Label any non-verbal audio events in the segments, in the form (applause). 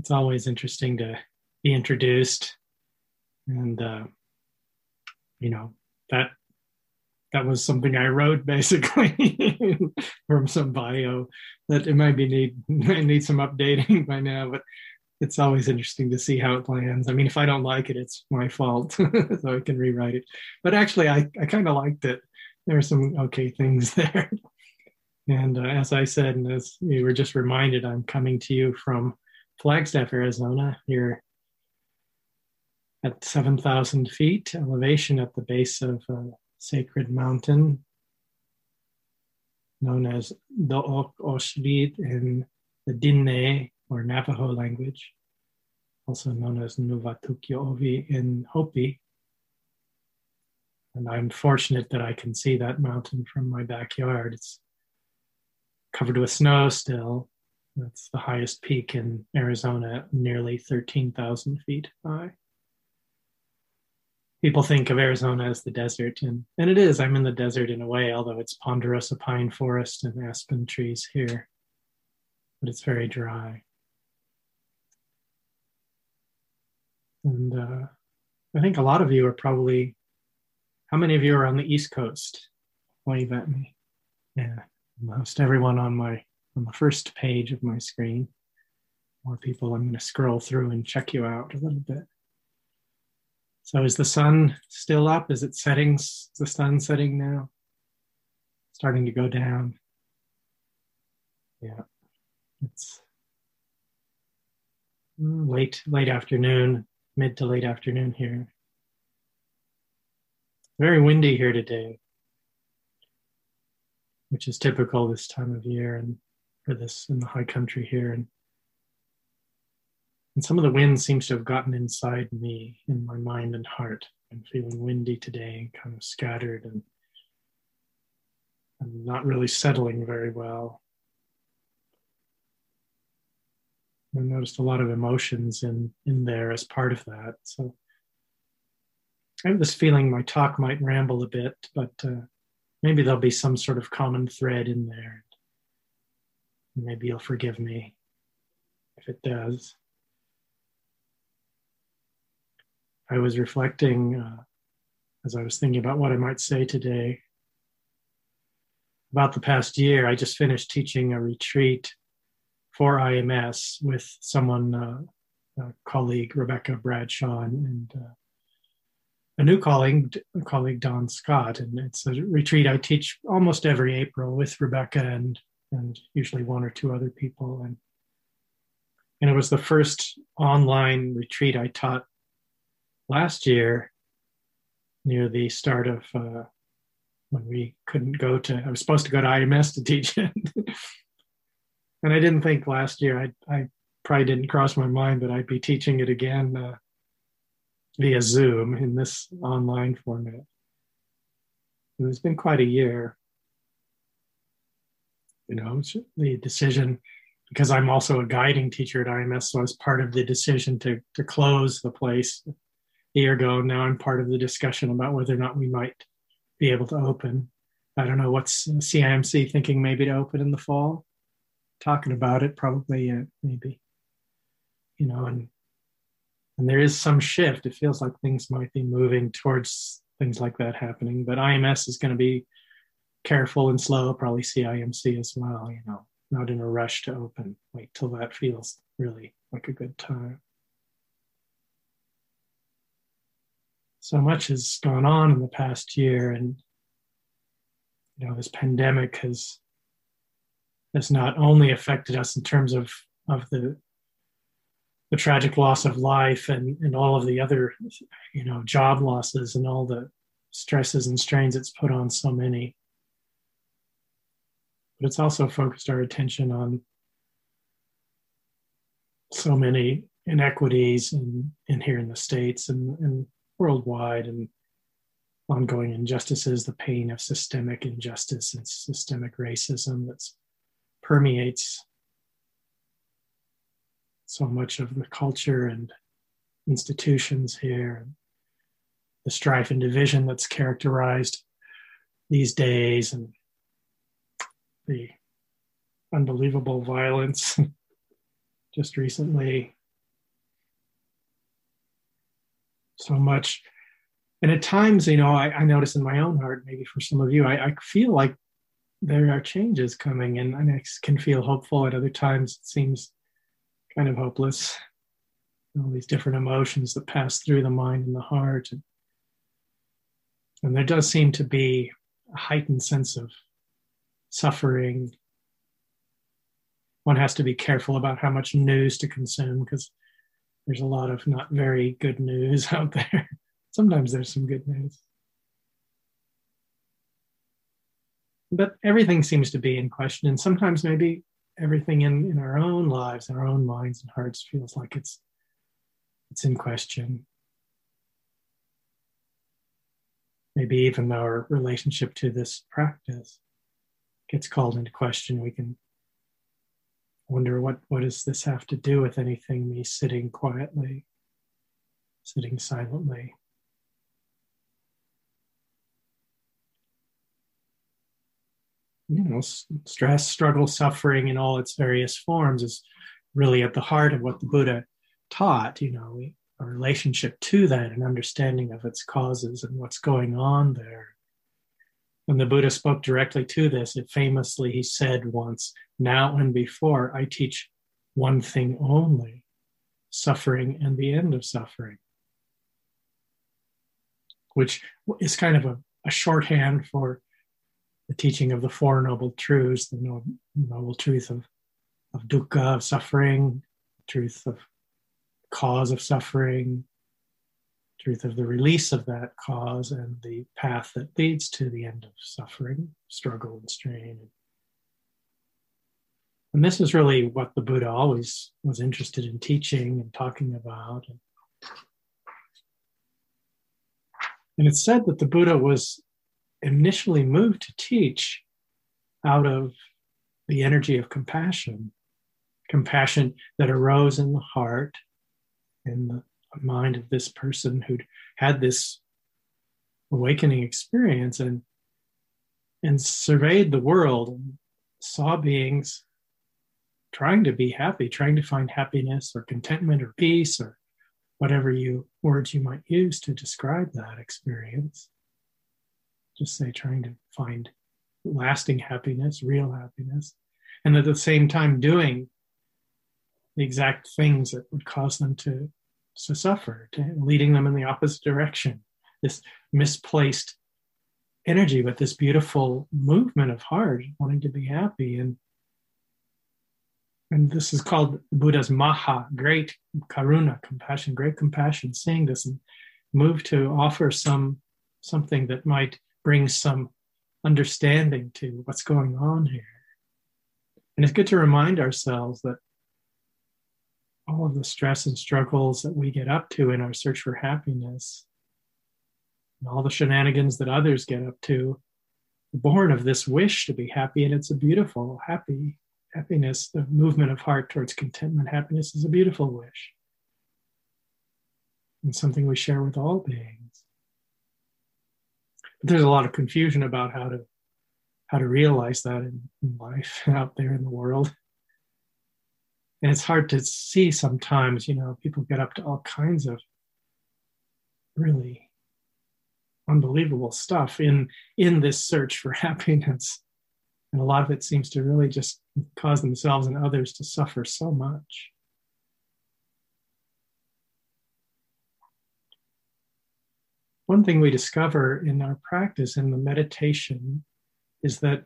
it's always interesting to be introduced and uh, you know that that was something I wrote (laughs) basically from some bio that it might be need (laughs) need some updating (laughs) by now, but it's always interesting to see how it lands. I mean, if I don't like it, it's my fault, so I can rewrite it. But actually, I I kind of liked it. There are some okay things there. And uh, as I said, and as you were just reminded, I'm coming to you from Flagstaff, Arizona, here at 7,000 feet elevation at the base of a sacred mountain known as Do'ok Oshlit in the Diné or Navajo language, also known as Nuvatukyo'ovi in Hopi. And I'm fortunate that I can see that mountain from my backyard. It's covered with snow still. That's the highest peak in Arizona, nearly 13,000 feet high people think of Arizona as the desert, and, and it is. I'm in the desert in a way, although it's ponderosa pine forest and aspen trees here, but it's very dry. And uh, I think a lot of you are probably, how many of you are on the East Coast? Wave at me. Yeah, most everyone on my on the first page of my screen. More people. I'm going to scroll through and check you out a little bit. So is the sun still up? Is it setting? Is the sun setting now? Starting to go down. Yeah, it's mm, late late afternoon, mid to late afternoon here. Very windy here today, which is typical this time of year and for this in the high country here. And and some of the wind seems to have gotten inside me, in my mind and heart. I'm feeling windy today, and kind of scattered and, and not really settling very well. I noticed a lot of emotions in, in there as part of that. So I have this feeling my talk might ramble a bit, but uh, maybe there'll be some sort of common thread in there. Maybe you'll forgive me if it does. I was reflecting uh, as I was thinking about what I might say today about the past year. I just finished teaching a retreat for IMS with someone, uh, a colleague, Rebecca Bradshaw, and uh, a new colleague, colleague Don Scott. And it's a retreat I teach almost every April with Rebecca and and usually one or two other people. And and it was the first online retreat I taught last year near the start of uh, when we couldn't go to i was supposed to go to ims to teach. It (laughs) and i didn't think last year i, I probably didn't cross my mind that i'd be teaching it again uh, via zoom in this online format. It's been quite a year you know the decision because i'm also a guiding teacher at ims so as part of the decision to to close the place a year ago. Now I'm part of the discussion about whether or not we might be able to open. I don't know what's CIMC thinking maybe to open in the fall. Talking about it, probably yeah, maybe. You know, and and there is some shift. It feels like things might be moving towards things like that happening. But IMS is going to be careful and slow. Probably CIMC as well. You know, not in a rush to open. Wait till that feels really like a good time. so much has gone on in the past year and you know this pandemic has has not only affected us in terms of of the the tragic loss of life and and all of the other you know job losses and all the stresses and strains it's put on so many but it's also focused our attention on so many inequities in, in here in the states and, and worldwide and ongoing injustices, the pain of systemic injustice and systemic racism that permeates so much of the culture and institutions here, and the strife and division that's characterized these days, and the unbelievable violence (laughs) just recently. So much. And at times, you know, I, I, notice in my own heart, maybe for some of you, I, I feel like there are changes coming and, and I can feel hopeful. At other times, it seems kind of hopeless. All these different emotions that pass through the mind and the heart. And, and there does seem to be a heightened sense of suffering. One has to be careful about how much news to consume because there's a lot of not very good news (laughs) out there. Sometimes there's some good news. But everything seems to be in question. And sometimes maybe everything in, in our own lives, in our own minds and hearts feels like it's it's in question. Maybe even our relationship to this practice gets called into question. We can wonder what, what does this have to do with anything, me sitting quietly, sitting silently. You know, stress, struggle, suffering in all its various forms is really at the heart of what the Buddha taught. You know, a relationship to that, an understanding of its causes and what's going on there when the Buddha spoke directly to this, it famously he said once, Now and before, I teach one thing only suffering and the end of suffering, which is kind of a, a shorthand for the teaching of the Four Noble Truths, the noble truth of, of dukkha, of suffering, truth of cause of suffering, truth of the release of that cause and the path that leads to the end of suffering, struggle, and strain. And this is really what the Buddha always was interested in teaching and talking about. And it's said that the Buddha was initially moved to teach out of the energy of compassion, compassion that arose in the heart, in the mind of this person who'd had this awakening experience and and surveyed the world and saw beings trying to be happy, trying to find happiness or contentment or peace or whatever you words you might use to describe that experience. Just say trying to find lasting happiness, real happiness, and at the same time doing the exact things that would cause them to to suffer, leading them in the opposite direction. This misplaced energy, but this beautiful movement of heart, wanting to be happy. And and this is called Buddha's Maha, great karuna, compassion, great compassion, seeing this and move to offer some something that might bring some understanding to what's going on here. And it's good to remind ourselves that all of the stress and struggles that we get up to in our search for happiness, and all the shenanigans that others get up to, born of this wish to be happy. And it's a beautiful, happy happiness, the movement of heart towards contentment. Happiness is a beautiful wish and something we share with all beings. But there's a lot of confusion about how to how to realize that in, in life (laughs) out there in the world and it's hard to see sometimes you know people get up to all kinds of really unbelievable stuff in in this search for (laughs) happiness. And a lot of it seems to really just cause themselves and others to suffer so much. One thing we discover in our practice in the meditation is that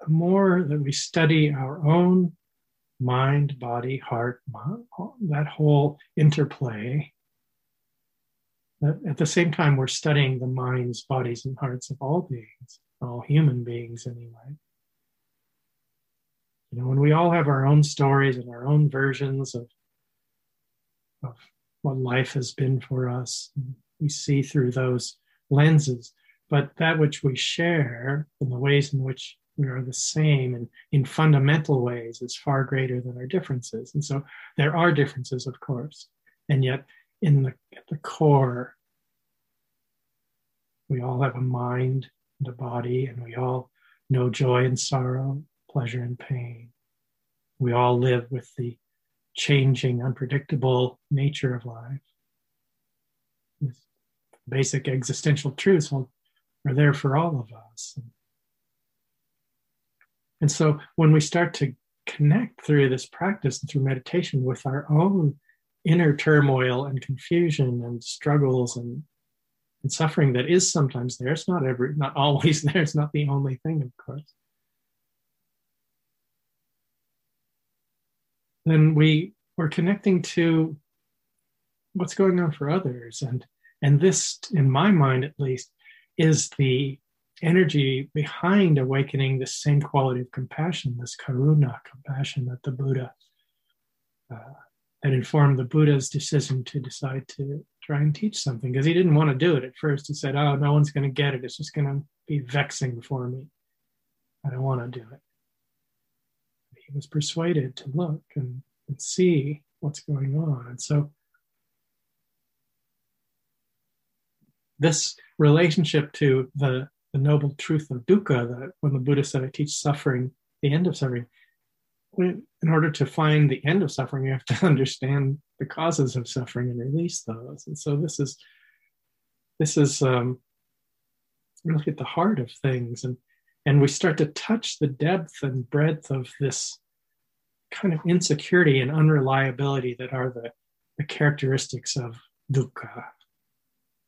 the more that we study our own mind, body, heart, that whole interplay. At the same time, we're studying the minds, bodies, and hearts of all beings, all human beings, anyway. You know, when we all have our own stories and our own versions of, of what life has been for us, we see through those lenses. But that which we share and the ways in which we are the same and in fundamental ways is far greater than our differences. And so there are differences, of course. And yet, in the, at the core, we all have a mind and a body, and we all know joy and sorrow, pleasure and pain. We all live with the changing, unpredictable nature of life. basic existential truths are there for all of us. And so when we start to connect through this practice and through meditation with our own inner turmoil and confusion and struggles and, and suffering that is sometimes there, it's not every not (laughs) always there, it's not the only thing, of course. Then we we're connecting to what's going on for others and and this in my mind at least is the energy behind awakening this same quality of compassion this karuna compassion that the buddha uh, that informed the buddha's decision to decide to try and teach something because he didn't want to do it at first. He said oh no one's going to get it. It's just going to be vexing for me. I don't want to do it. He was persuaded to look and, and see what's going on. And so this relationship to the, the noble truth of dukkha, that when the Buddha said, I teach suffering, the end of suffering, in order to find the end of suffering, you have to (laughs) understand the causes of suffering and release those. And so this is this is um, really at the heart of things, and and we start to touch the depth and breadth of this kind of insecurity and unreliability that are the, the characteristics of dukkha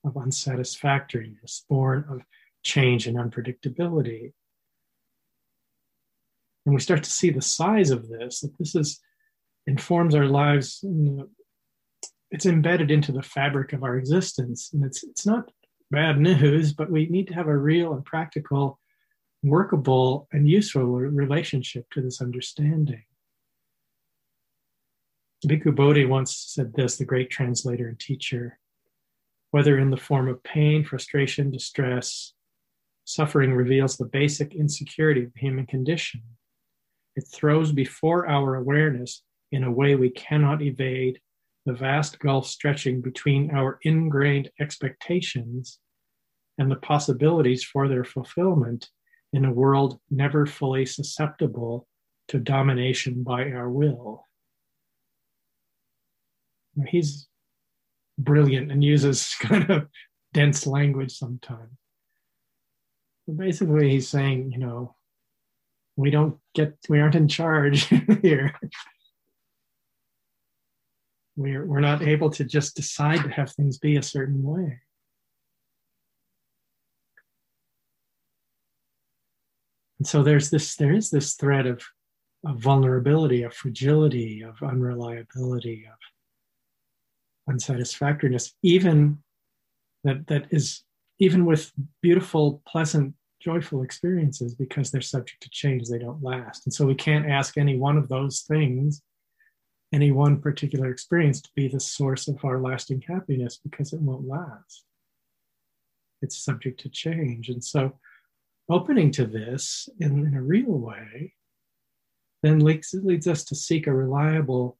of unsatisfactoriness, born of change and unpredictability. And we start to see the size of this, that this is informs our lives. It's embedded into the fabric of our existence. And it's it's not bad news, but we need to have a real and practical, workable and useful relationship to this understanding. Bhikkhu Bodhi once said this, the great translator and teacher whether in the form of pain, frustration, distress, suffering reveals the basic insecurity of the human condition. It throws before our awareness in a way we cannot evade the vast gulf stretching between our ingrained expectations and the possibilities for their fulfillment in a world never fully susceptible to domination by our will. He's brilliant and uses (laughs) kind of dense language sometimes. Basically, he's saying, you know, we don't get, we aren't in charge (laughs) here. We're, we're not able to just decide to have things be a certain way. And so there's this, there is this thread of, of vulnerability, of fragility, of unreliability, of unsatisfactoriness, even that that is even with beautiful, pleasant, joyful experiences, because they're subject to change, they don't last. And so we can't ask any one of those things, any one particular experience to be the source of our lasting happiness because it won't last. It's subject to change. And so opening to this in, in a real way then leads, leads us to seek a reliable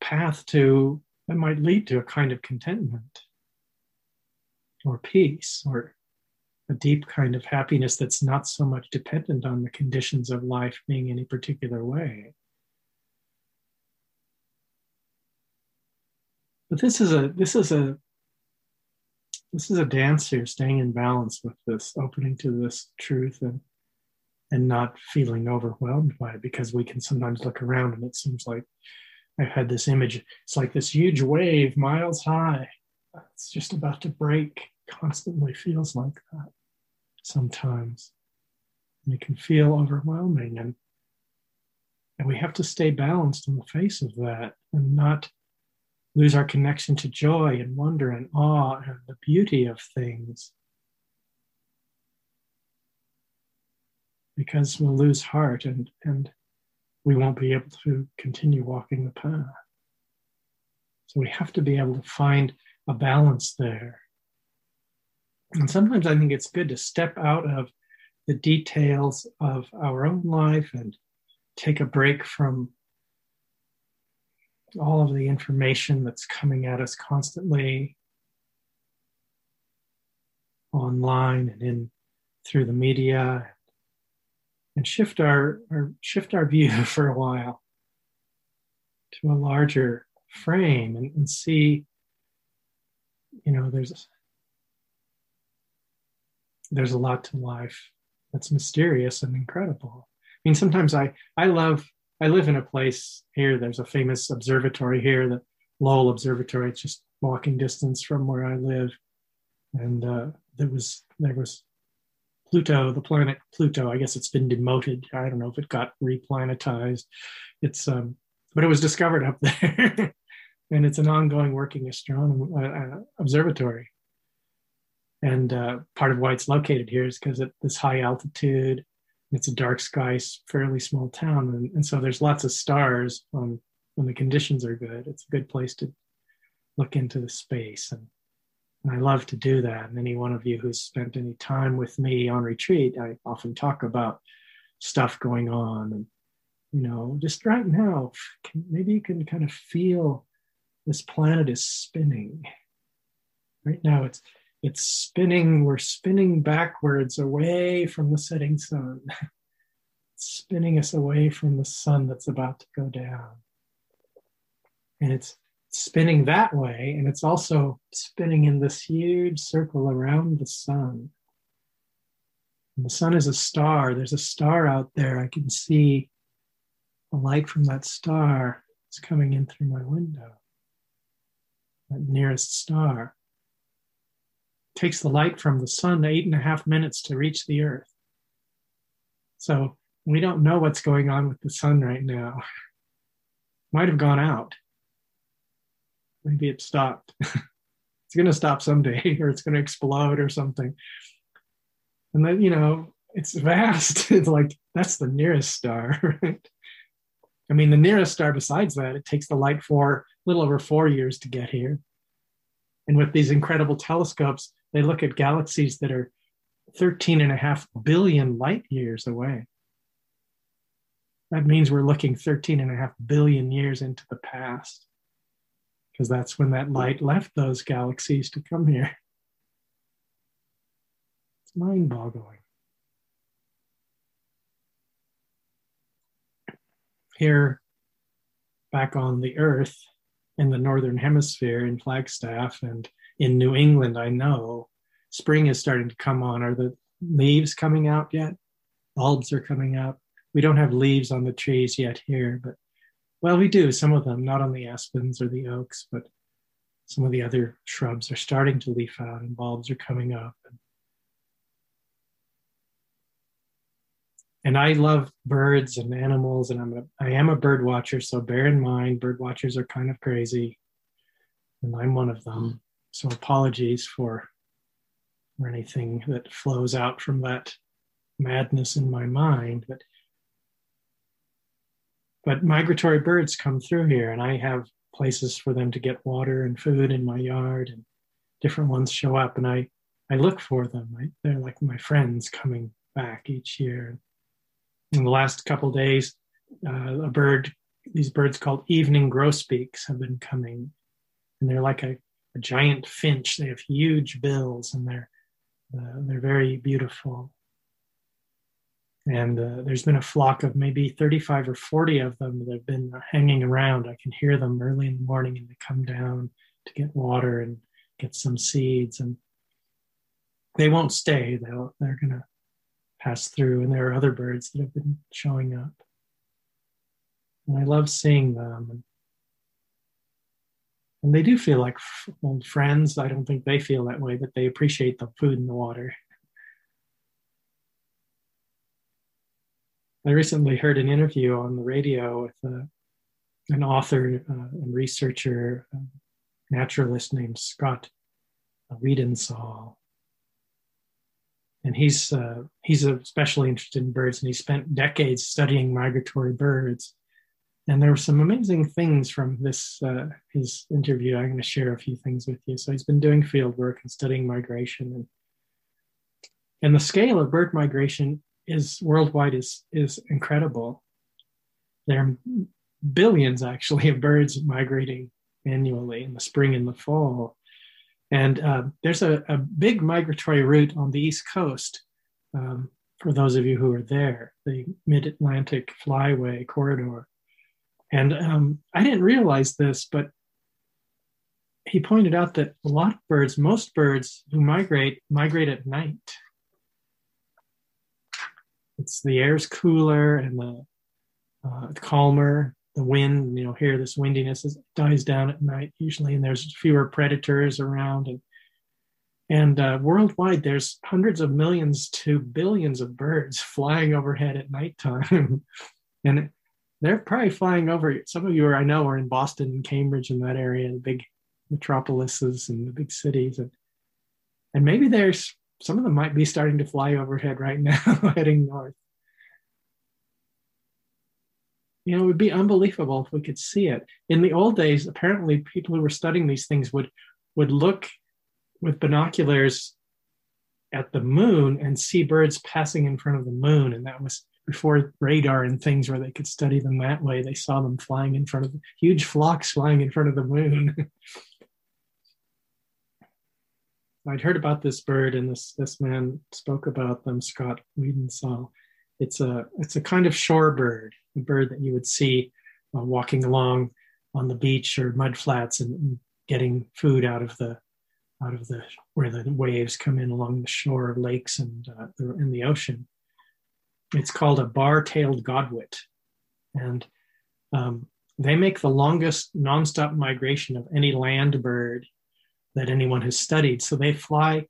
path to that might lead to a kind of contentment or peace or a deep kind of happiness that's not so much dependent on the conditions of life being any particular way. But this is a this is a this is a dance here, staying in balance with this, opening to this truth and and not feeling overwhelmed by it because we can sometimes look around and it seems like I've had this image. It's like this huge wave, miles high. It's just about to break. Constantly feels like that sometimes. And it can feel overwhelming. And, and we have to stay balanced in the face of that and not lose our connection to joy and wonder and awe and the beauty of things. Because we'll lose heart and, and we won't be able to continue walking the path. So we have to be able to find a balance there. And sometimes I think it's good to step out of the details of our own life and take a break from all of the information that's coming at us constantly online and in through the media and shift our, our shift our view (laughs) for a while to a larger frame and, and see you know, there's there's a lot to life that's mysterious and incredible. I mean, sometimes I I love I live in a place here. There's a famous observatory here, the Lowell Observatory. It's just walking distance from where I live, and uh, there was there was Pluto, the planet Pluto. I guess it's been demoted. I don't know if it got replanetized. It's um, but it was discovered up (laughs) there, and it's an ongoing working astronomy uh, uh, observatory. And uh, part of why it's located here is because at this high altitude, it's a dark sky, fairly small town, and, and so there's lots of stars when the conditions are good. It's a good place to look into the space, and, and I love to do that. And any one of you who's spent any time with me on retreat, I often talk about stuff going on, and you know, just right now, maybe you can kind of feel this planet is spinning. Right now, it's it's spinning. We're spinning backwards away from the setting sun. (laughs) It's spinning us away from the sun that's about to go down. And it's spinning that way and it's also spinning in this huge circle around the sun. And the sun is a star. There's a star out there. I can see the light from that star. Is coming in through my window that nearest star takes the light from the sun eight and a half minutes to reach the earth. So we don't know what's going on with the sun right now. (laughs) Might have gone out. Maybe it stopped. (laughs) it's going to stop someday, (laughs) or it's going to explode or something. And then, you know, it's vast. it's like that's the nearest star, right? I mean, the nearest star besides that, it takes the light for a little over four years to get here. And with these incredible telescopes, they look at galaxies that are 13 and a half billion light years away. That means we're looking 13 and a half billion years into the past, because that's when that light left those galaxies to come here. It's mind boggling. Here, back on the Earth in the Northern Hemisphere in Flagstaff and in New England, I know spring is starting to come on. Are the leaves coming out yet? Bulbs are coming up. We don't have leaves on the trees yet here, but well, we do some of them, not on the aspens or the oaks, but some of the other shrubs are starting to leaf out and bulbs are coming up. And I love birds and animals, and I'm a, I am a bird watcher. So bear in mind, bird watchers are kind of crazy, and I'm one of them. So apologies for, for anything that flows out from that madness in my mind. But but migratory birds come through here, and I have places for them to get water and food in my yard, and different ones show up, and I I look for them. They're like my friends coming back each year. In the last couple days, uh, a bird, these birds called evening grosbeaks, have been coming, and they're like a a giant finch. They have huge bills and they're uh, they're very beautiful. And uh, there's been a flock of maybe 35 or 40 of them that have been hanging around. I can hear them early in the morning and they come down to get water and get some seeds. And they won't stay, They'll, they're going to pass through. And there are other birds that have been showing up. And I love seeing them. And they do feel like old friends. I don't think they feel that way, but they appreciate the food and the water. I recently heard an interview on the radio with uh, an author uh, and researcher, uh, naturalist named Scott Weidensaul. And he's uh, he's especially interested in birds, and he spent decades studying migratory birds and there were some amazing things from this uh, his interview. I'm going to share a few things with you. So he's been doing field work and studying migration, and and the scale of bird migration is worldwide is is incredible. There are billions actually of birds migrating annually in the spring and the fall, and uh, there's a, a, big migratory route on the east coast. Um, for those of you who are there, the Mid Atlantic Flyway corridor and um, I didn't realize this, but he pointed out that a lot of birds, most birds who migrate, migrate at night. It's the air's cooler and the uh, calmer. The wind, you know, here this windiness is, dies down at night usually, and there's fewer predators around. And and uh, worldwide, there's hundreds of millions to billions of birds (laughs) flying overhead at nighttime, (laughs) and they're probably flying over. Some of you, are, I know, are in Boston and Cambridge in that area, the big metropolises and the big cities, and and maybe there's some of them might be starting to fly overhead right (laughs) now, heading north. You know, it would be unbelievable if we could see it. In the old days, apparently, people who were studying these things would would look with binoculars at the moon and see birds passing in front of the moon, and that was before radar and things where they could study them that way. They saw them flying in front of huge flocks flying in front of the moon. (laughs) I'd heard about this bird, and this this man spoke about them. Scott Weidensaul. It's a it's a kind of shore bird, that you would see uh, walking along on the beach or mud flats and, and, getting food out of the out of the where the waves come in along the shore of lakes and uh, the, in the ocean. It's called a bar-tailed godwit, and um, they make the longest nonstop migration of any land bird that anyone has studied. So they fly,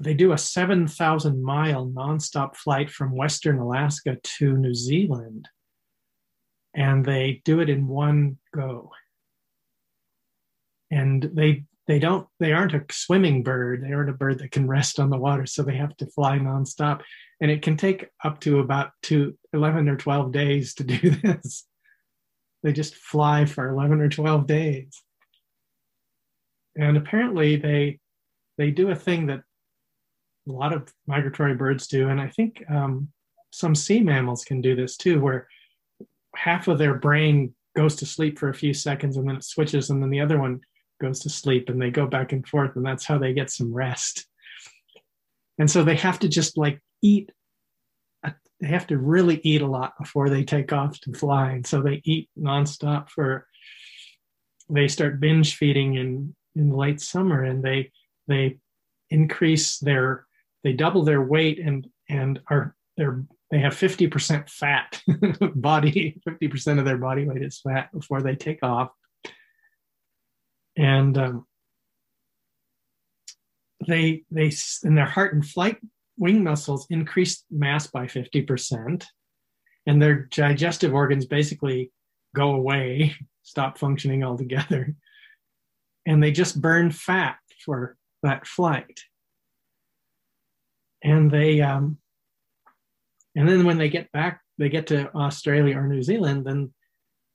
they do a 7,000 mile nonstop flight from Western Alaska to New Zealand. And they do it in one go. And they they don't they aren't a swimming bird. They aren't a bird that can rest on the water so they have to fly nonstop. And it can take up to about two, 11 or 12 days to (laughs) do this. They just fly for 11 or 12 days. And apparently they they do a thing that a lot of migratory birds do. And i think um, some sea mammals can do this too where half of their brain goes to sleep for a few seconds and then it switches and then the other one goes to sleep and they go back and forth and that's how they get some rest. And so they have to just like eat they have to really eat a lot before they take off to fly. And so they eat nonstop for they start binge feeding in in late summer and they they increase their they double their weight and and are they're they have 50% fat (laughs) body 50% of their body weight is fat before they take off. And um, they they in their heart and flight wing muscles increase mass by 50% and their digestive organs basically go away (laughs) stop functioning altogether. And they just burn fat for that flight. And they, um, and then when they get back, they get to Australia or New Zealand, then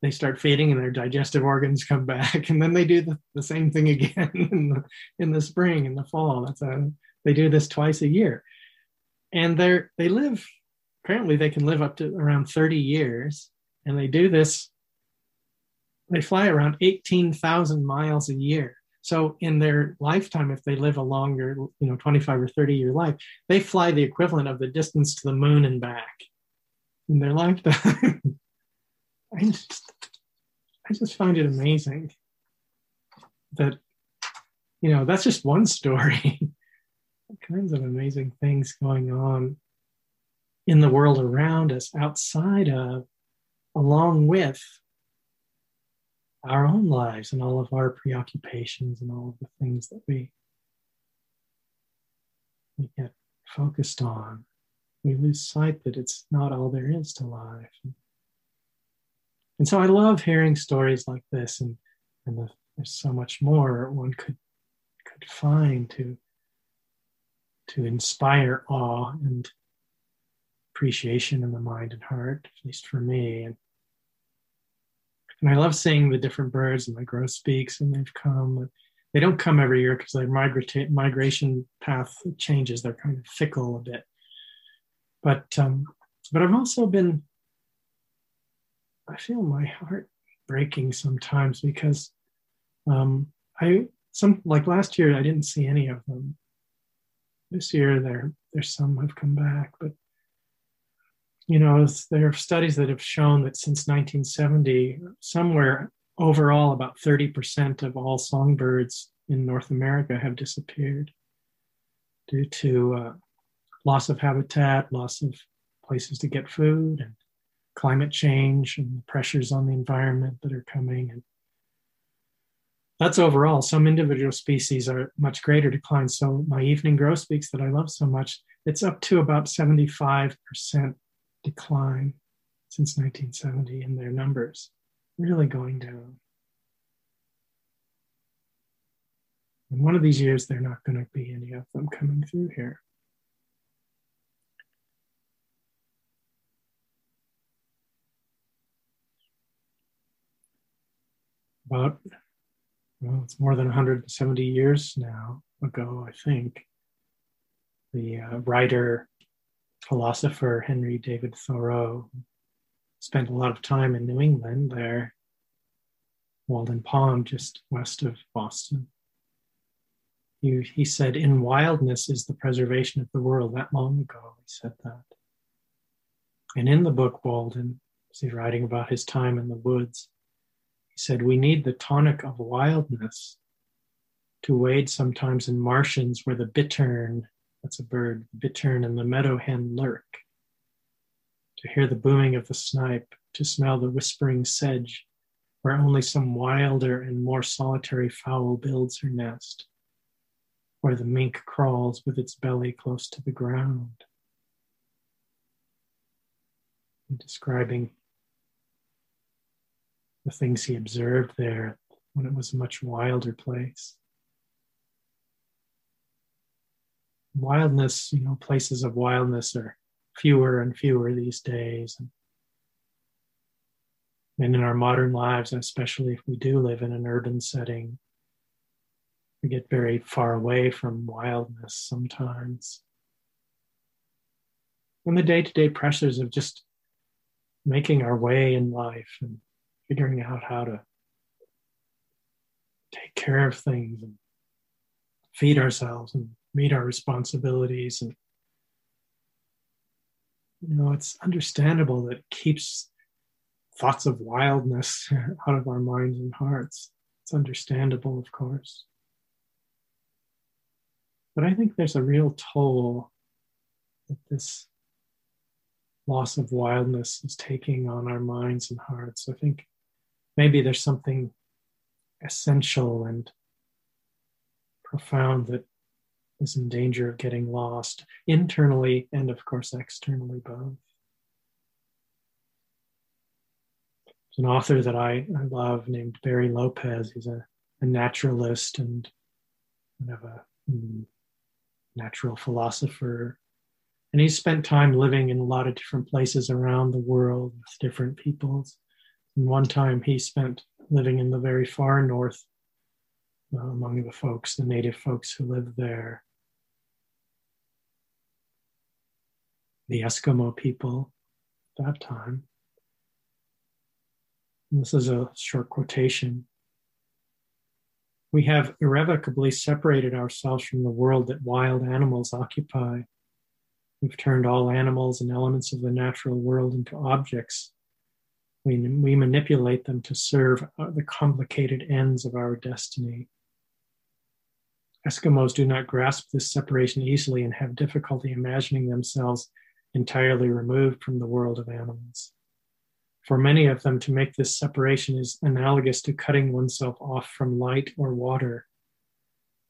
they start feeding and their digestive organs come (laughs) back. And then they do the, the same thing again (laughs) in the, in the spring and the fall. That's a, they do this twice a year. And they're, they live, apparently they can live up to around 30 years. And they do this they fly around 18,000 miles a year. So in their lifetime, if they live a longer, you know, 25 or 30 year life, they fly the equivalent of the distance to the moon and back in their lifetime. (laughs) I just, I just find it amazing that, you know, that's just one story. (laughs) What kinds of amazing things going on in the world around us, outside of, along with our own lives and all of our preoccupations and all of the things that we, we get focused on. We lose sight that it's not all there is to life. And so I love hearing stories like this, and, and the, there's so much more one could could find to to inspire awe and appreciation in the mind and heart, at least for me. And and I love seeing the different birds and the grosbeaks, and they've come. They don't come every year because their migra- migration path changes. They're kind of fickle a bit. But um, but I've also been. I feel my heart breaking sometimes because um, I some like last year I didn't see any of them. This year there there's some have come back, but you know, there are studies that have shown that since 1970, somewhere overall, about 30% of all songbirds in North America have disappeared due to uh, loss of habitat, loss of places to get food, and climate change and the pressures on the environment that are coming. And that's overall. Some individual species are much greater decline. So my evening grosbeaks that I love so much, it's up to about 75% decline since 1970 in their numbers, really going down. And one of these years, there are not going to be any of them coming through here. About, well, it's more than 170 years now ago, I think. The uh, writer, philosopher Henry David Thoreau spent a lot of time in New England there, Walden Pond, just west of Boston. He, he said, In wildness is the preservation of the world. That long ago, he said that. And in the book, Walden, as he's writing about his time in the woods, he said, We need the tonic of wildness to wade sometimes in marshlands where the bittern, that's a bird, bittern and the meadow hen lurk to hear the booming of the snipe, to smell the whispering sedge, where only some wilder and more solitary fowl builds her nest, where the mink crawls with its belly close to the ground. describing the things he observed there when it was a much wilder place. Wildness, you know, places of wildness are fewer and fewer these days. And in our modern lives, especially if we do live in an urban setting, we get very far away from wildness sometimes. And the day to day pressures of just making our way in life and figuring out how to take care of things and feed ourselves and meet our responsibilities and you know, it's understandable that it keeps thoughts of wildness (laughs) out of our minds and hearts. It's understandable, of course. But I think there's a real toll that this loss of wildness is taking on our minds and hearts. I think maybe there's something essential and profound that is in danger of getting lost internally and, of course, externally both. There's an author that I, I love named Barry Lopez. He's a, a naturalist and kind of a mm, natural philosopher. And he's spent time living in a lot of different places around the world with different peoples. And one time he spent living in the very far north uh, among the folks, the native folks who live there. The Eskimo people at that time. And this is a short quotation. We have irrevocably separated ourselves from the world that wild animals occupy. We've turned all animals and elements of the natural world into objects. We, we manipulate them to serve uh, the complicated ends of our destiny. Eskimos do not grasp this separation easily and have difficulty imagining themselves entirely removed from the world of animals. For many of them, to make this separation is analogous to cutting oneself off from light or water.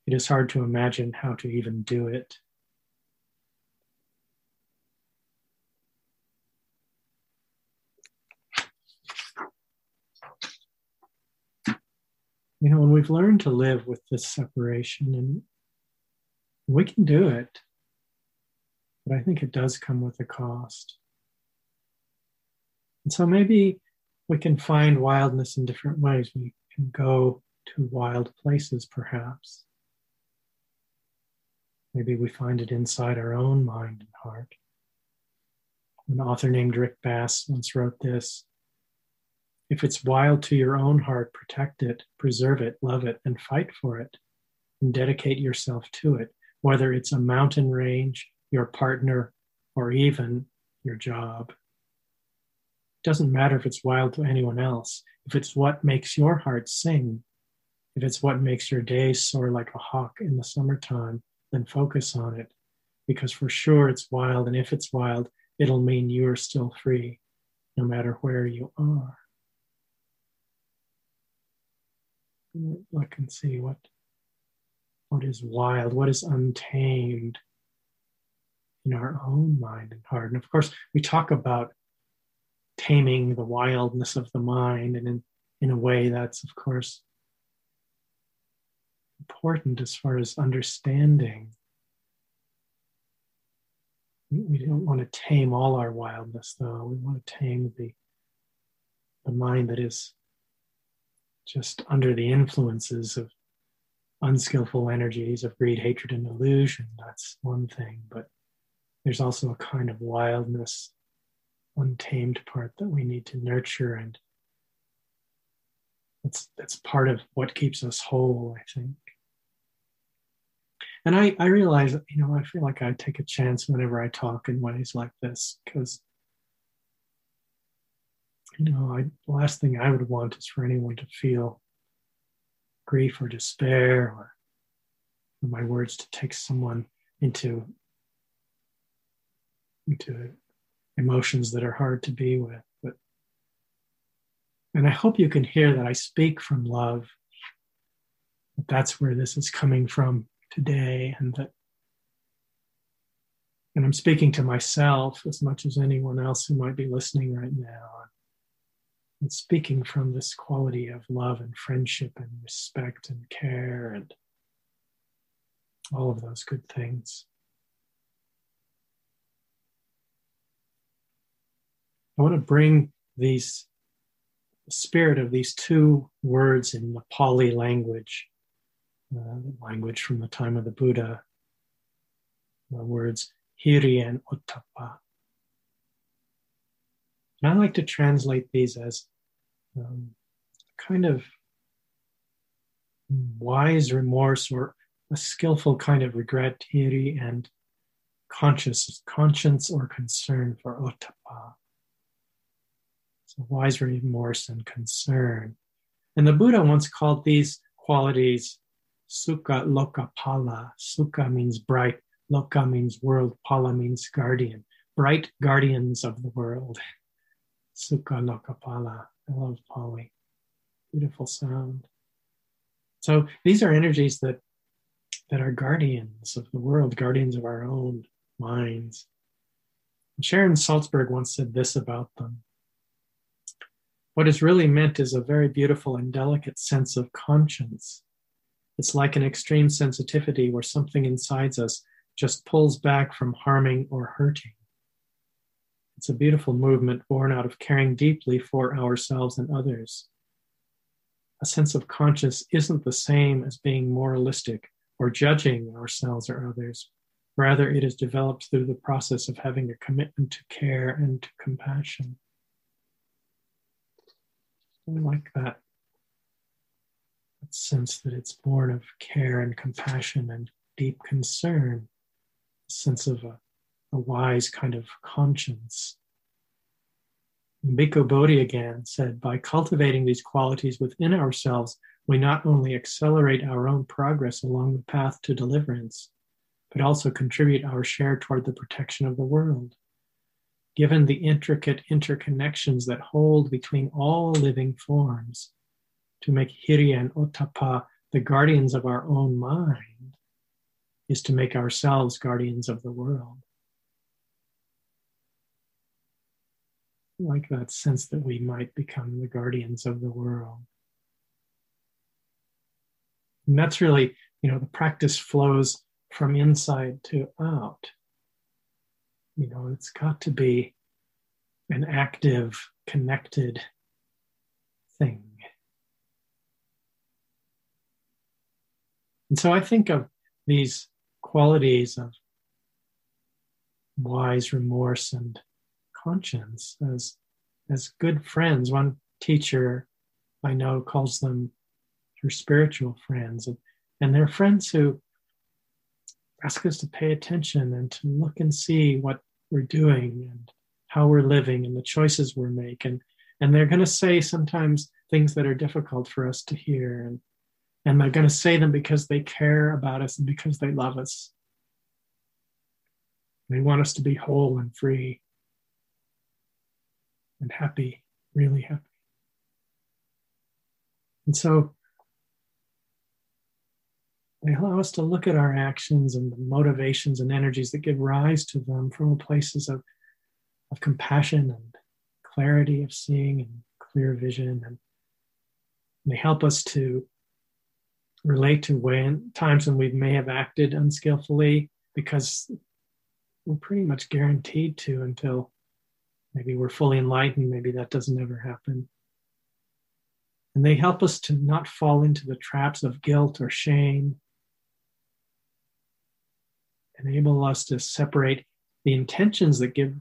It is hard to imagine how to even do it. You know, when we've learned to live with this separation, and we can do it, but I think it does come with a cost. And so maybe we can find wildness in different ways. We can go to wild places, perhaps. Maybe we find it inside our own mind and heart. An author named Rick Bass once wrote this If it's wild to your own heart, protect it, preserve it, love it, and fight for it, and dedicate yourself to it, whether it's a mountain range, your partner, or even your job. It doesn't matter if it's wild to anyone else. if it's what makes your heart sing, if it's what makes your day soar like a hawk in the summertime, then focus on it. Because for sure it's wild. And if it's wild, it'll mean you're still free, no matter where you are. Look and see what, what is wild, what is untamed in our own mind and heart. And of course, we talk about taming the wildness of the mind, and in, in a way that's, of course, important as far as understanding. We don't want to tame all our wildness, though. We want to tame the, the mind that is just under the influences of unskillful energies of greed, hatred, and illusion. That's one thing. But there's also a kind of wildness, untamed part that we need to nurture. And that's, that's part of what keeps us whole, I think. And I, I realize, you know, I feel like I take a chance whenever I talk in ways like this because, you know, I, the last thing I would want is for anyone to feel grief or despair or for my words to take someone into into emotions that are hard to be with but and i hope you can hear that i speak from love that that's where this is coming from today and that and I'm speaking to myself as much as anyone else who might be listening right now. And speaking from this quality of love and friendship and respect and care and all of those good things. I want to bring these the spirit of these two words in the Pali language uh, language from the time of the Buddha, the words hiri and ottappa. And I like to translate these as um, kind of wise remorse or a skillful kind of regret, hiri, and conscious, conscience or concern for ottappa. So wise remorse and concern. And the Buddha once called these qualities Sukka Loka Pala. Sukka means bright, Loka means world, Pala means guardian. Bright guardians of the world. (laughs) Sukka Loka Pala. I love Pali. Beautiful sound. So these are energies that that are guardians of the world, guardians of our own minds. Sharon Salzberg once said this about them. What is really meant is a very beautiful and delicate sense of conscience it's like an extreme sensitivity where something inside us just pulls back from harming or hurting. It's a beautiful movement born out of caring deeply for ourselves and others. A sense of conscience isn't the same as being moralistic or judging ourselves or others. Rather, it is developed through the process of having a commitment to care and to compassion. Like that that sense that it's born of care and compassion and deep concern, a sense of a, a wise kind of conscience. Bhikkhu Bodhi again said, by cultivating these qualities within ourselves, we not only accelerate our own progress along the path to deliverance, but also contribute our share toward the protection of the world. Given the intricate interconnections that hold between all living forms, to make Hiri and Ottappa the guardians of our own mind is to make ourselves guardians of the world. Like that sense that we might become the guardians of the world. And that's really, you know, the practice flows from inside to out. You know, it's got to be an active, connected thing. And so I think of these qualities of wise remorse and conscience as, as good friends. One teacher I know calls them her spiritual friends. And, and they're friends who ask us to pay attention and to look and see what we're doing and how we're living and the choices we're making. And they're going to say sometimes things that are difficult for us to hear. And, and they're going to say them because they care about us and because they love us. They want us to be whole and free and happy, really happy. And so they allow us to look at our actions and the motivations and energies that give rise to them from places of, of compassion and clarity of seeing and clear vision. And they help us to relate to when times when we may have acted unskillfully because we're pretty much guaranteed to until maybe we're fully enlightened. Maybe that doesn't ever happen. And they help us to not fall into the traps of guilt or shame enable us to separate the intentions that give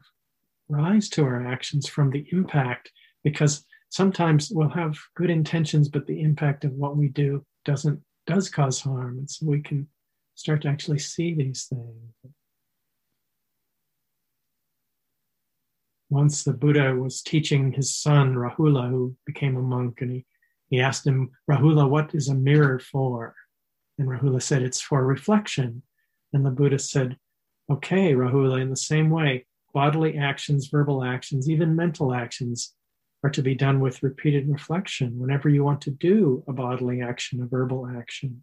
rise to our actions from the impact because sometimes we'll have good intentions but the impact of what we do doesn't does cause harm. And so we can start to actually see these things. Once the buddha was teaching his son rahula who became a monk and he, he asked him rahula what is a mirror for? And rahula said it's for reflection and the Buddha said, okay, Rahula, in the same way, bodily actions, verbal actions, even mental actions are to be done with repeated reflection. Whenever you want to do a bodily action, a verbal action,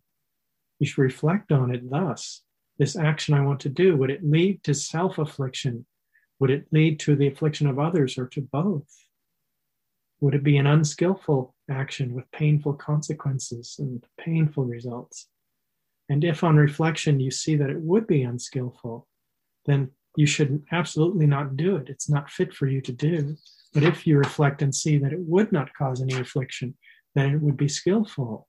you should reflect on it thus. This action I want to do, would it lead to self affliction? Would it lead to the affliction of others or to both? Would it be an unskillful action with painful consequences and painful results? And if on reflection you see that it would be unskillful, then you should absolutely not do it. It's not fit for you to do. But if you reflect and see that it would not cause any affliction, then it would be skillful,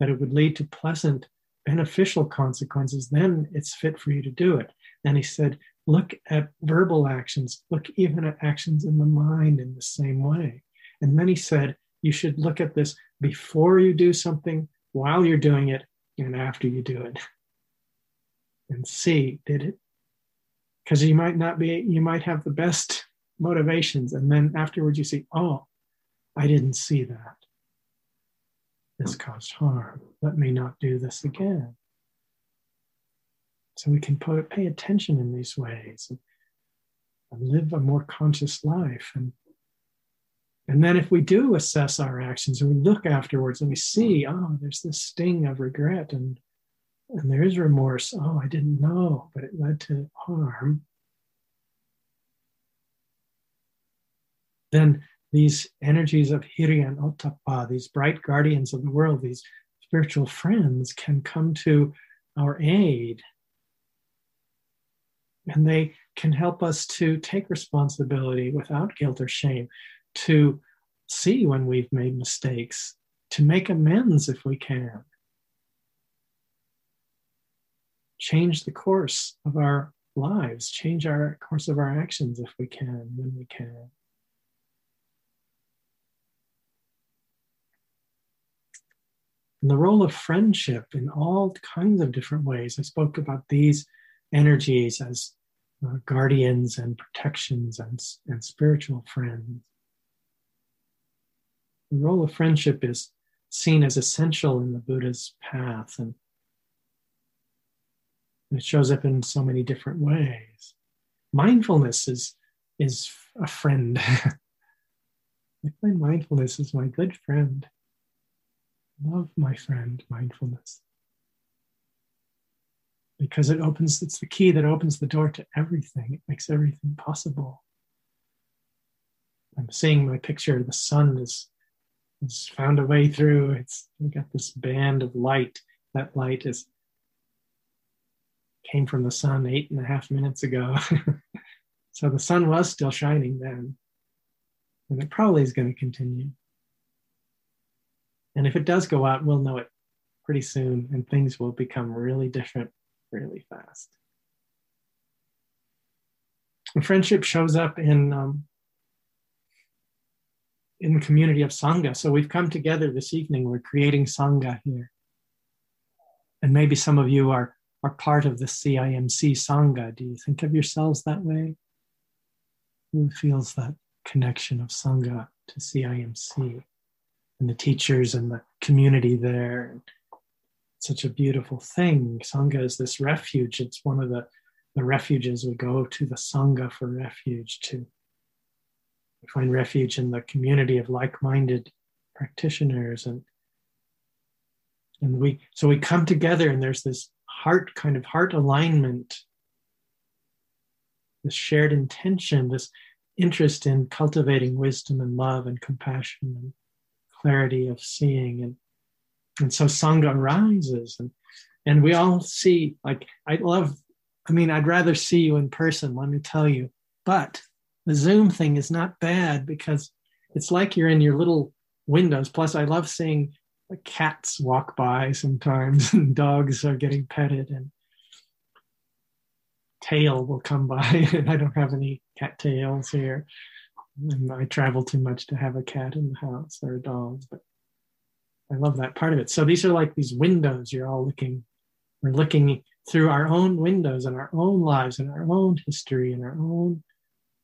that it would lead to pleasant, beneficial consequences, then it's fit for you to do it. And he said, look at verbal actions, look even at actions in the mind in the same way. And then he said, you should look at this before you do something, while you're doing it, and after you do it and see did it? Because you might not be you might have the best motivations and then afterwards you see oh i didn't see that. This hmm. caused harm. Let me not do this again. So we can put, pay attention in these ways and, and live a more conscious life and and then if we do assess our actions and we look afterwards and we see, hmm. oh, there's this sting of regret and and there is remorse. Oh, I didn't know, but it led to harm. Then these energies of Hiri and Ottappa, these bright guardians of the world, these spiritual friends, can come to our aid. And they can help us to take responsibility without guilt or shame to see when we've made mistakes, to make amends if we can. Change the course of our lives, change our course of our actions if we can, when we can. And the role of friendship in all kinds of different ways. I spoke about these energies as uh, guardians and protections and, and spiritual friends. The role of friendship is seen as essential in the Buddha's path, and it shows up in so many different ways. Mindfulness is, is a friend. (laughs) I find mindfulness is my good friend. Love my friend, mindfulness. Because it opens, it's the key that opens the door to everything. It makes everything possible. I'm seeing my picture, the sun is found a way through. It's got this band of light. That light is came from the sun eight and a half minutes ago. (laughs) so the sun was still shining then. And it probably is going to continue. And if it does go out, we'll know it pretty soon and things will become really different really fast. And friendship shows up in um, in the community of Sangha. So we've come together this evening. We're creating Sangha here. And maybe some of you are, are part of the CIMC Sangha. Do you think of yourselves that way? Who feels that connection of Sangha to CIMC? and the teachers and the community there. Such a beautiful thing. Sangha is this refuge. It's one of the, the refuges. We go to the Sangha for refuge to we find refuge in the community of like-minded practitioners. And and we so we come together and there's this heart kind of heart alignment this shared intention this interest in cultivating wisdom and love and compassion and clarity of seeing. And and so sangha arises and and we all see like i love i mean i'd rather see you in person let me tell you. But the zoom thing is not bad because it's like you're in your little windows. Plus i love seeing cats walk by sometimes (laughs) and dogs are getting petted and tail will come by. (laughs) And i don't have any cat tails here. And i travel too much to have a cat in the house or a dog but i love that part of it. So these are like these windows you're all looking we're looking through our own windows and our own lives and our own history and our own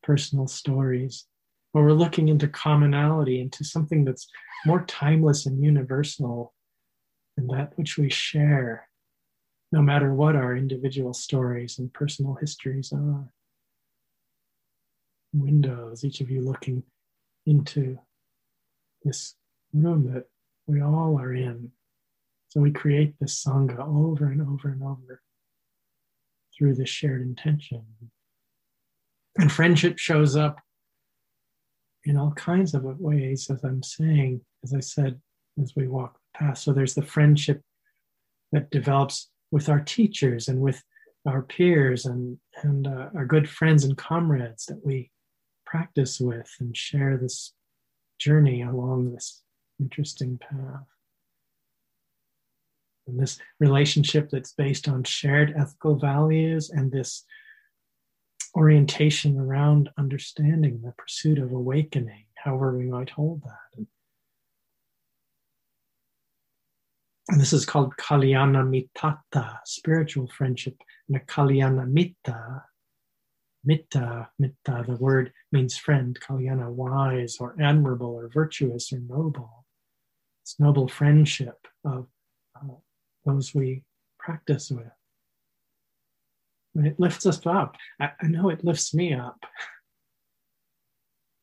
personal stories where we're looking into commonality into something that's more timeless and universal than that which we share no matter what our individual stories and personal histories are windows, each of you looking into this room that we all are in. So we create this Sangha over and over and over through this shared intention. And friendship shows up in all kinds of ways, as I'm saying, as I said, as we walk path. So there's the friendship that develops with our teachers and with our peers and, and uh, our good friends and comrades that we practice with and share this journey along this interesting path. And this relationship that's based on shared ethical values and this orientation around understanding the pursuit of awakening, however we might hold that. And, this is called Kalyana Mittata, spiritual friendship, and a Kalyana Mitta Mitta, mitta, the word means friend, kalyana, wise or admirable or virtuous or noble. It's noble friendship of uh, those we practice with. It lifts us up. I, I know it lifts me up.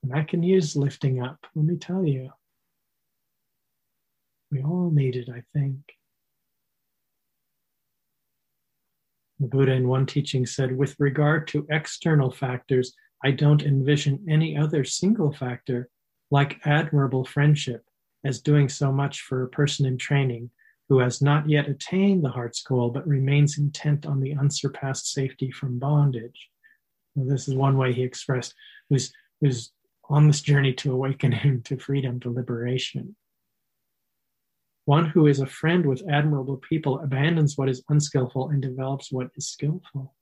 And I can use lifting up, let me tell you. We all need it, I think. The Buddha, in one teaching, said, with regard to external factors, I don't envision any other single factor like admirable friendship as doing so much for a person in training who has not yet attained the heart's goal but remains intent on the unsurpassed safety from bondage. this is one way he expressed who's, who's on this journey to awakening to freedom, to liberation. One who is a friend with admirable people abandons what is unskillful and develops what is skillful.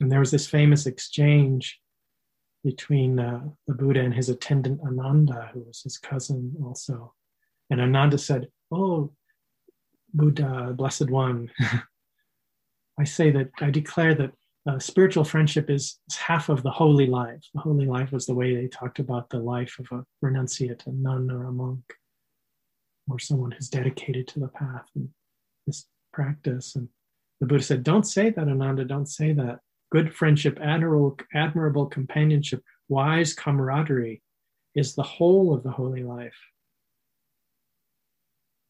And there was this famous exchange between uh, the Buddha and his attendant Ananda, who was his cousin also. And Ananda said, Oh, Buddha, Blessed One, (laughs) I say that I declare that uh, spiritual friendship is, is, half of the holy life. The holy life was the way they talked about the life of a renunciate, a nun, or a monk or someone who's dedicated to the path and this practice. And the Buddha said, Don't say that, Ananda, don't say that. Good friendship, admirable, admirable companionship, wise camaraderie is the whole of the holy life.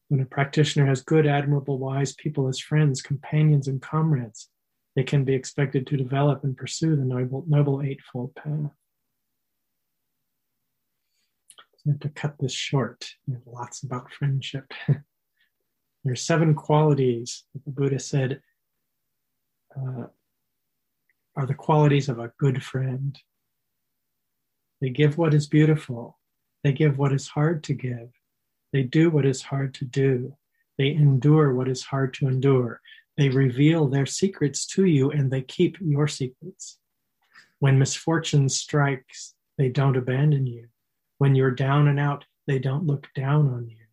When a practitioner has good, admirable, wise people as friends, companions, and comrades, they can be expected to develop and pursue the noble, noble Eightfold Path. I have to cut this short. Lots about friendship. (laughs) there are seven qualities that the Buddha said uh, are the qualities of a good friend. They give what is beautiful. They give what is hard to give. They do what is hard to do. They endure what is hard to endure. They reveal their secrets to you and they keep your secrets. When misfortune strikes, they don't abandon you. When you're down and out, they don't look down on you.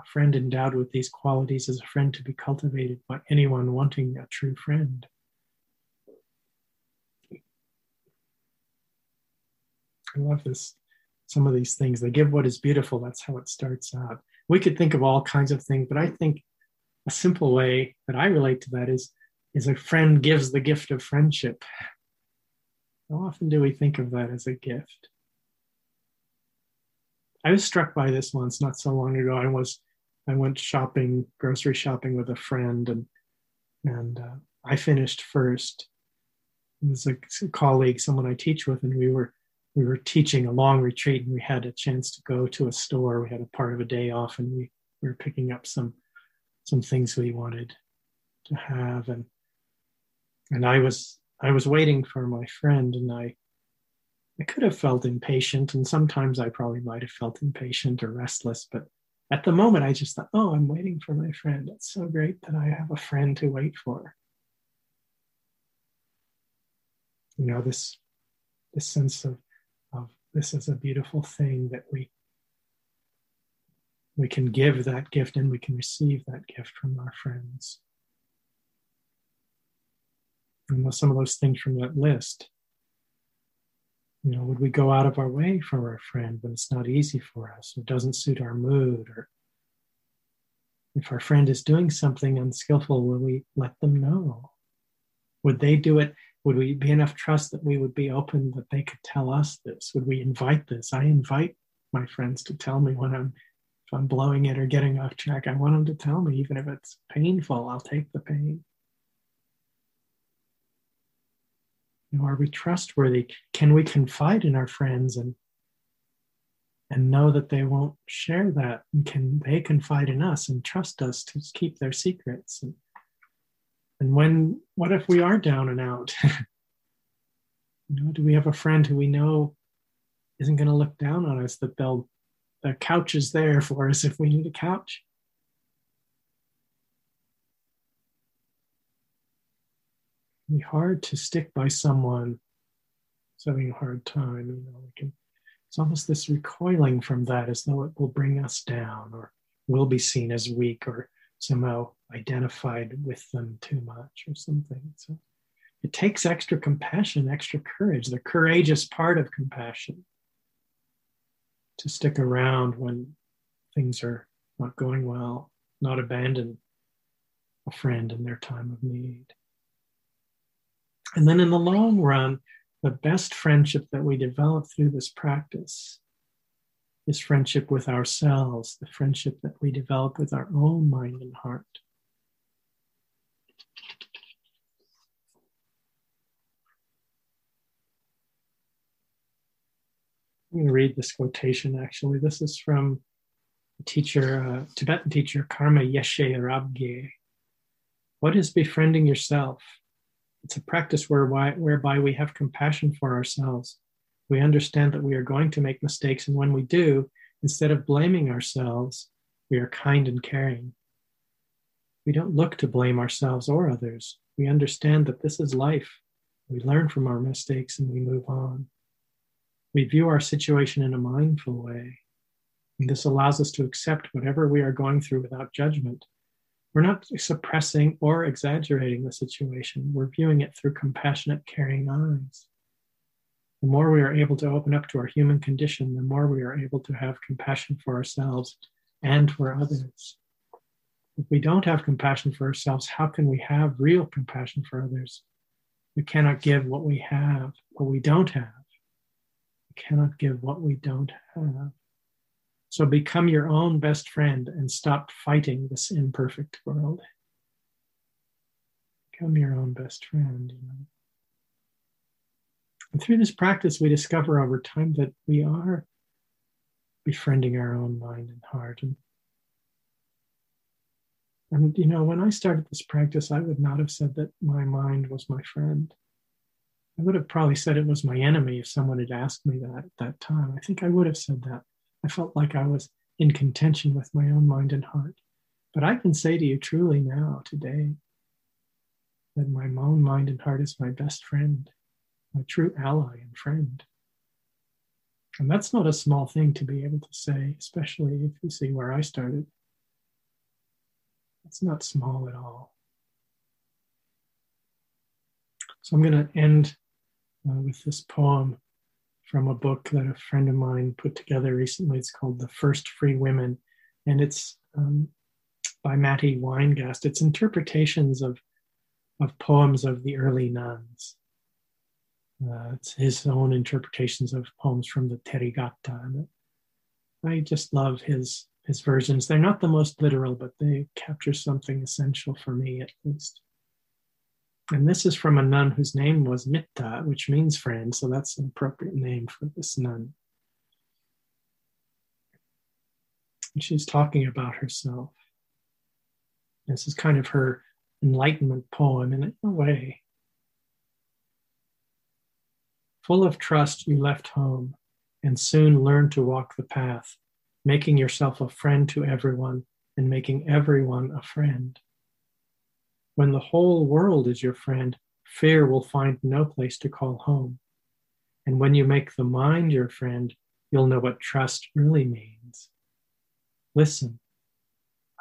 A friend endowed with these qualities is a friend to be cultivated by anyone wanting a true friend. I love this some of these things. They give what is beautiful. That's how it starts out. We could think of all kinds of things, but I think a simple way that I relate to that is, is a friend gives the gift of friendship. How often do we think of that as a gift? I was struck by this once not so long ago. I was I went shopping, grocery shopping with a friend, and and uh, I finished first. It was a, a colleague, someone I teach with, and we were we were teaching a long retreat, and we had a chance to go to a store. We had a part of a day off, and we, we were picking up some some things we wanted to have, and and I was I was waiting for my friend, and I I could have felt impatient, and sometimes I probably might have felt impatient or restless, but at the moment I just thought, oh, I'm waiting for my friend. It's so great that I have a friend to wait for. You know, this this sense of of this is a beautiful thing that we we can give that gift and we can receive that gift from our friends. And some of those things from that list you know, would we go out of our way for our friend when it's not easy for us or doesn't suit our mood? Or if our friend is doing something unskillful, will we let them know? Would they do it? Would we be enough trust that we would be open that they could tell us this? Would we invite this? I invite my friends to tell me when I'm if I'm blowing it or getting off track. I want them to tell me, even if it's painful, I'll take the pain. You know, are we trustworthy? Can we confide in our friends and and know that they won't share that? And can they confide in us and trust us to keep their secrets? And, and when what if we are down and out? (laughs) you know, do we have a friend who we know isn't going to look down on us? That they'll the couch is there for us if we need a couch. be hard to stick by someone who's having a hard time. You know, we can, it's almost this recoiling from that as though it will bring us down or will be seen as weak or somehow identified with them too much or something. So it takes extra compassion, extra courage, the courageous part of compassion to stick around when things are not going well, not abandon a friend in their time of need. And then in the long run, the best friendship that we develop through this practice is friendship with ourselves, the friendship that we develop with our own mind and heart. I'm going to read this quotation actually. This is from a teacher, uh, Tibetan teacher Karma Yeshe Rabgye. What is befriending yourself? It's a practice whereby, whereby we have compassion for ourselves. We understand that we are going to make mistakes, and when we do, instead of blaming ourselves, we are kind and caring. We don't look to blame ourselves or others. We understand that this is life. We learn from our mistakes and we move on. We view our situation in a mindful way. And this allows us to accept whatever we are going through without judgment we're not suppressing or exaggerating the situation. We're viewing it through compassionate, caring eyes. The more we are able to open up to our human condition, the more we are able to have compassion for ourselves and for others. If we don't have compassion for ourselves, how can we have real compassion for others? We cannot give what we have, what we don't have. We cannot give what we don't have. So become your own best friend and stop fighting this imperfect world. Become your own best friend, you know. And through this practice, we discover over time that we are befriending our own mind and heart. And, and, you know, when I started this practice, I would not have said that my mind was my friend. I would have probably said it was my enemy if someone had asked me that at that time. I think I would have said that. I felt like I was in contention with my own mind and heart. But I can say to you truly now, today, that my own mind and heart is my best friend, my true ally and friend. And that's not a small thing to be able to say, especially if you see where I started. It's not small at all. So I'm going to end uh, with this poem from a book that a friend of mine put together recently. It's called The First Free Women, and it's um, by Matty Weingast. It's interpretations of, of poems of the early nuns. Uh, it's his own interpretations of poems from the Therigatha. And I just love his his versions. They're not the most literal, but they capture something essential for me at least. And this is from a nun whose name was Mitta, which means friend, so that's an appropriate name for this nun. And she's talking about herself. This is kind of her enlightenment poem in a way. Full of trust, you left home and soon learned to walk the path, making yourself a friend to everyone and making everyone a friend. When the whole world is your friend, fear will find no place to call home. And when you make the mind your friend, you'll know what trust really means. Listen,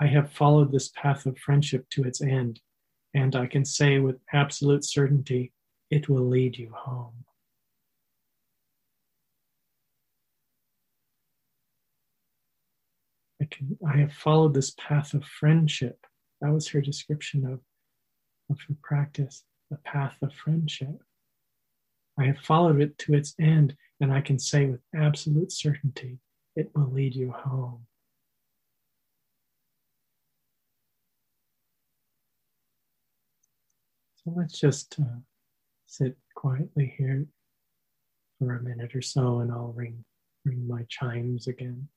I have followed this path of friendship to its end, and I can say with absolute certainty, it will lead you home. I, can, I have followed this path of friendship. That was her description of, of her practice, the path of friendship. I have followed it to its end, and I can say with absolute certainty, it will lead you home. So let's just uh, sit quietly here for a minute or so, and I'll ring, ring my chimes again.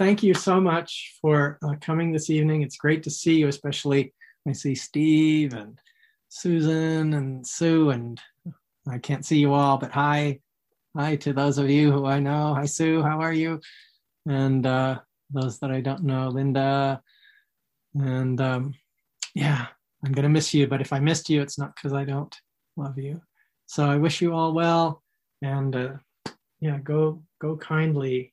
Thank you so much for uh, coming this evening. It's great to see you, especially I see Steve and Susan and Sue, and I can't see you all, but hi. Hi to those of you who I know. Hi, Sue. How are you? And uh, those that I don't know, Linda. And um, yeah, I'm going to miss you, but if I missed you, it's not because I don't love you. So I wish you all well. And uh, yeah, go go kindly